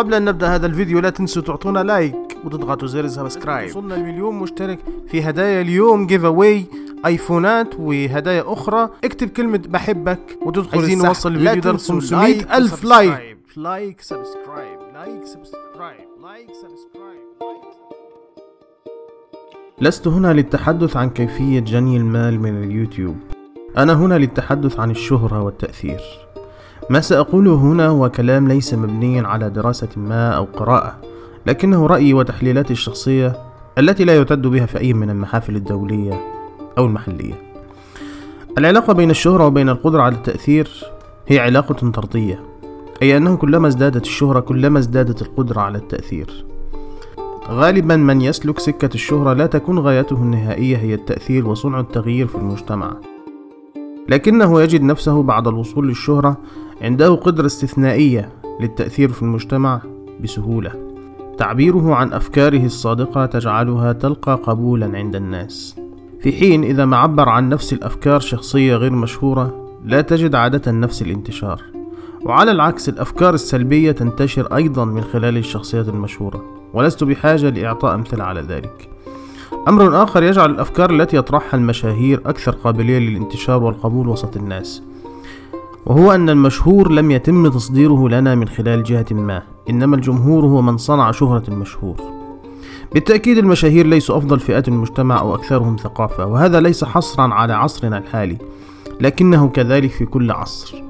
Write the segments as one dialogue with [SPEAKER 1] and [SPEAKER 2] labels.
[SPEAKER 1] قبل أن نبدأ هذا الفيديو لا تنسوا تعطونا like وتضغطوا زر subscribe وصلنا المليون مشترك في هدايا اليوم giveaway آيفونات وهدايا أخرى. اكتب كلمة بحبك وتدخل عايزين نوصل الفيديو ده ل 500 ألف like like subscribe like subscribe like subscribe لست هنا للتحدث عن كيفية جني المال من اليوتيوب. أنا هنا للتحدث عن الشهرة والتأثير. ما سأقوله هنا هو كلام ليس مبنيا على دراسة ما أو قراءة لكنه رأيي وتحليلاتي الشخصية التي لا يعتد بها في أي من المحافل الدولية أو المحلية. العلاقة بين الشهرة وبين القدرة على التأثير هي علاقة طردية أي أنه كلما ازدادت الشهرة كلما ازدادت القدرة على التأثير. غالبا من يسلك سكة الشهرة لا تكون غايته النهائية هي التأثير وصنع التغيير في المجتمع. لكنه يجد نفسه بعد الوصول للشهرة عنده قدرة استثنائية للتأثير في المجتمع بسهولة. تعبيره عن أفكاره الصادقة تجعلها تلقى قبولا عند الناس. في حين إذا ما عبر عن نفس الأفكار شخصية غير مشهورة لا تجد عادة نفس الانتشار. وعلى العكس الأفكار السلبية تنتشر أيضا من خلال الشخصيات المشهورة ولست بحاجة لإعطاء أمثلة على ذلك. أمر آخر يجعل الأفكار التي يطرحها المشاهير أكثر قابلية للانتشار والقبول وسط الناس وهو أن المشهور لم يتم تصديره لنا من خلال جهة ما إنما الجمهور هو من صنع شهرة المشهور بالتأكيد المشاهير ليسوا أفضل فئات المجتمع أو أكثرهم ثقافة وهذا ليس حصرا على عصرنا الحالي لكنه كذلك في كل عصر.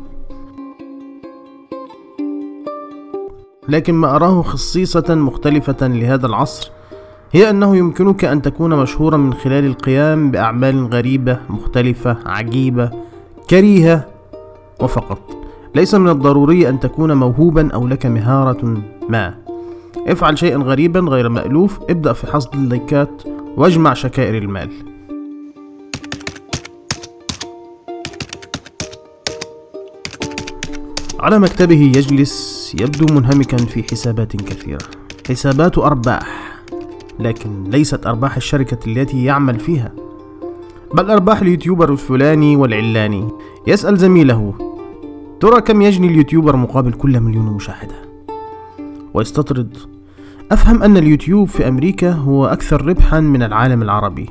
[SPEAKER 1] لكن ما أراه خصيصة مختلفة لهذا العصر هي أنه يمكنك أن تكون مشهورا من خلال القيام بأعمال غريبة مختلفة عجيبة كريهة وفقط. ليس من الضروري أن تكون موهوبا أو لك مهارة ما. افعل شيئا غريبا غير مألوف. ابدأ في حصد اللايكات واجمع شكائر المال. على مكتبه يجلس يبدو منهمكا في حسابات كثيرة. حسابات أرباح. لكن ليست أرباح الشركة التي يعمل فيها. بل أرباح اليوتيوبر الفلاني والعلاني. يسأل زميله ترى كم يجني اليوتيوبر مقابل كل مليون مشاهدة؟ ويستطرد أفهم أن اليوتيوب في أمريكا هو أكثر ربحا من العالم العربي.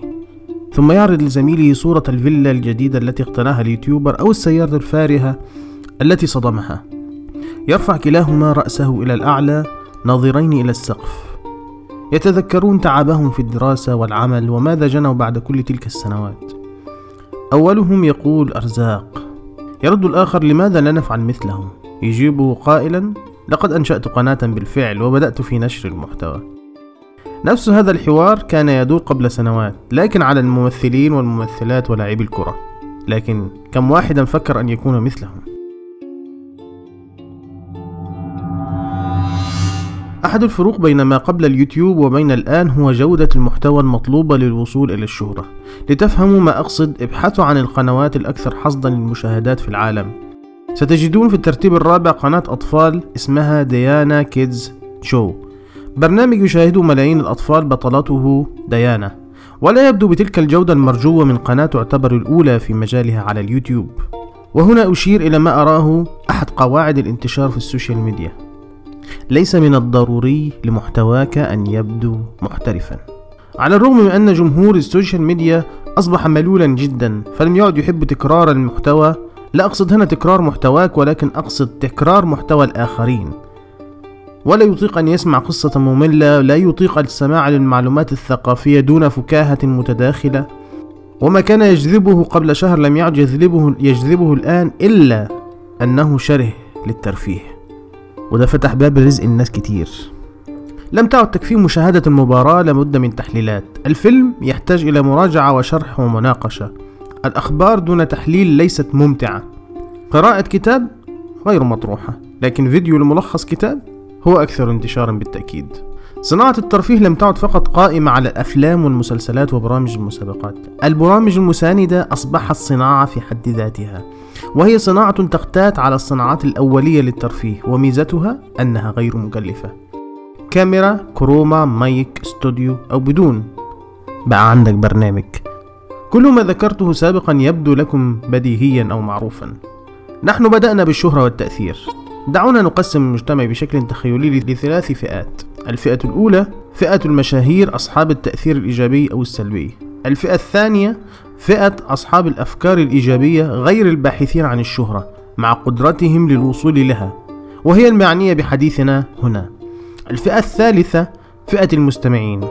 [SPEAKER 1] ثم يعرض لزميله صورة الفيلا الجديدة التي اقتناها اليوتيوبر أو السيارة الفارهة التي صدمها. يرفع كلاهما رأسه إلى الأعلى ناظرين إلى السقف. يتذكرون تعبهم في الدراسة والعمل وماذا جنوا بعد كل تلك السنوات. أولهم يقول أرزاق يرد الآخر لماذا لا نفعل مثلهم؟ يجيبه قائلا لقد أنشأت قناة بالفعل وبدأت في نشر المحتوى. نفس هذا الحوار كان يدور قبل سنوات لكن على الممثلين والممثلات ولاعبي الكرة. لكن كم واحدا فكر أن يكون مثلهم؟ أحد الفروق بين ما قبل اليوتيوب وبين الآن هو جودة المحتوى المطلوبة للوصول إلى الشهرة. لتفهموا ما أقصد ابحثوا عن القنوات الأكثر حصدا للمشاهدات في العالم. ستجدون في الترتيب الرابع قناة أطفال اسمها ديانا كيدز شو. برنامج يشاهده ملايين الأطفال بطلته ديانا. ولا يبدو بتلك الجودة المرجوة من قناة تعتبر الأولى في مجالها على اليوتيوب. وهنا أشير إلى ما أراه أحد قواعد الانتشار في ال social media. ليس من الضروري لمحتواك أن يبدو محترفا. على الرغم من أن جمهور ال social media أصبح ملولا جدا فلم يعد يحب تكرار المحتوى لا أقصد هنا تكرار محتواك ولكن أقصد تكرار محتوى الآخرين. ولا يطيق أن يسمع قصة مملة لا يطيق السماع للمعلومات الثقافية دون فكاهة متداخلة. وما كان يجذبه قبل شهر لم يعد يجذبه, يجذبه الآن إلا أنه شره للترفيه. وده فتح باب رزق الناس كتير. لم تعد تكفي مشاهدة المباراة لابد من تحليلات. الفيلم يحتاج إلى مراجعة وشرح ومناقشة. الأخبار دون تحليل ليست ممتعة. قراءة كتاب غير مطروحة لكن فيديو لملخص كتاب هو أكثر انتشارا بالتأكيد. صناعة الترفيه لم تعد فقط قائمة على الأفلام والمسلسلات وبرامج المسابقات. البرامج المساندة أصبحت صناعة في حد ذاتها. وهي صناعة تقتات على الصناعات الأولية للترفيه وميزتها أنها غير مكلفة. كاميرا كروما مايك استوديو أو بدون. بقى عندك برنامج. كل ما ذكرته سابقا يبدو لكم بديهيا أو معروفا. نحن بدأنا بالشهرة والتأثير. دعونا نقسم المجتمع بشكل تخيلي لثلاث فئات. الفئة الأولى فئة المشاهير أصحاب التأثير الإيجابي أو السلبي. الفئة الثانية فئة أصحاب الأفكار الإيجابية غير الباحثين عن الشهرة مع قدرتهم للوصول لها وهي المعنية بحديثنا هنا. الفئة الثالثة فئة المستمعين.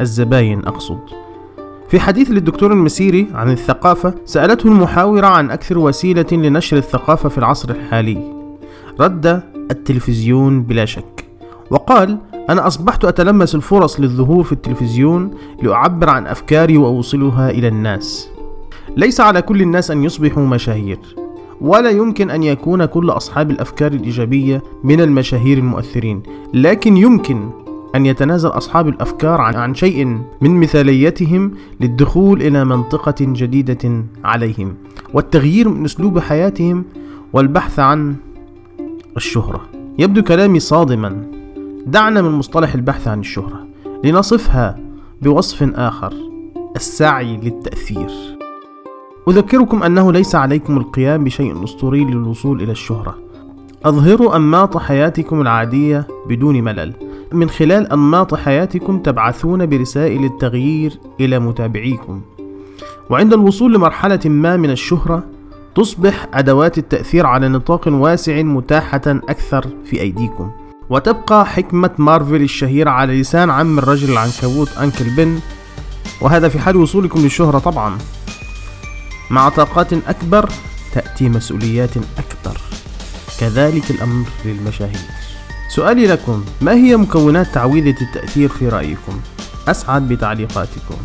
[SPEAKER 1] الزباين أقصد. في حديث للدكتور المسيري عن الثقافة سألته المحاورة عن أكثر وسيلة لنشر الثقافة في العصر الحالي. رد التلفزيون بلا شك وقال أنا أصبحت أتلمس الفرص للظهور في التلفزيون لأعبر عن أفكاري وأوصلها إلى الناس. ليس على كل الناس أن يصبحوا مشاهير ولا يمكن أن يكون كل أصحاب الأفكار الإيجابية من المشاهير المؤثرين لكن يمكن أن يتنازل أصحاب الأفكار عن, عن شيء من مثاليتهم للدخول إلى منطقة جديدة عليهم والتغيير من أسلوب حياتهم والبحث عن الشهرة. يبدو كلامي صادما. دعنا من مصطلح البحث عن الشهرة لنصفها بوصف آخر السعي للتأثير. أذكركم أنه ليس عليكم القيام بشيء أسطوري للوصول إلى الشهرة. أظهروا أنماط حياتكم العادية بدون ملل. من خلال أنماط حياتكم تبعثون برسائل التغيير إلى متابعيكم. وعند الوصول لمرحلة ما من الشهرة تصبح أدوات التأثير على نطاق واسع متاحة أكثر في أيديكم. وتبقى حكمة مارفل الشهيرة على لسان عم الرجل العنكبوت أنكل بن. وهذا في حال وصولكم للشهرة طبعا. مع طاقات أكبر تأتي مسؤوليات أكبر. كذلك الأمر للمشاهير. سؤالي لكم ما هي مكونات تعويذة التأثير في رأيكم؟ أسعد بتعليقاتكم.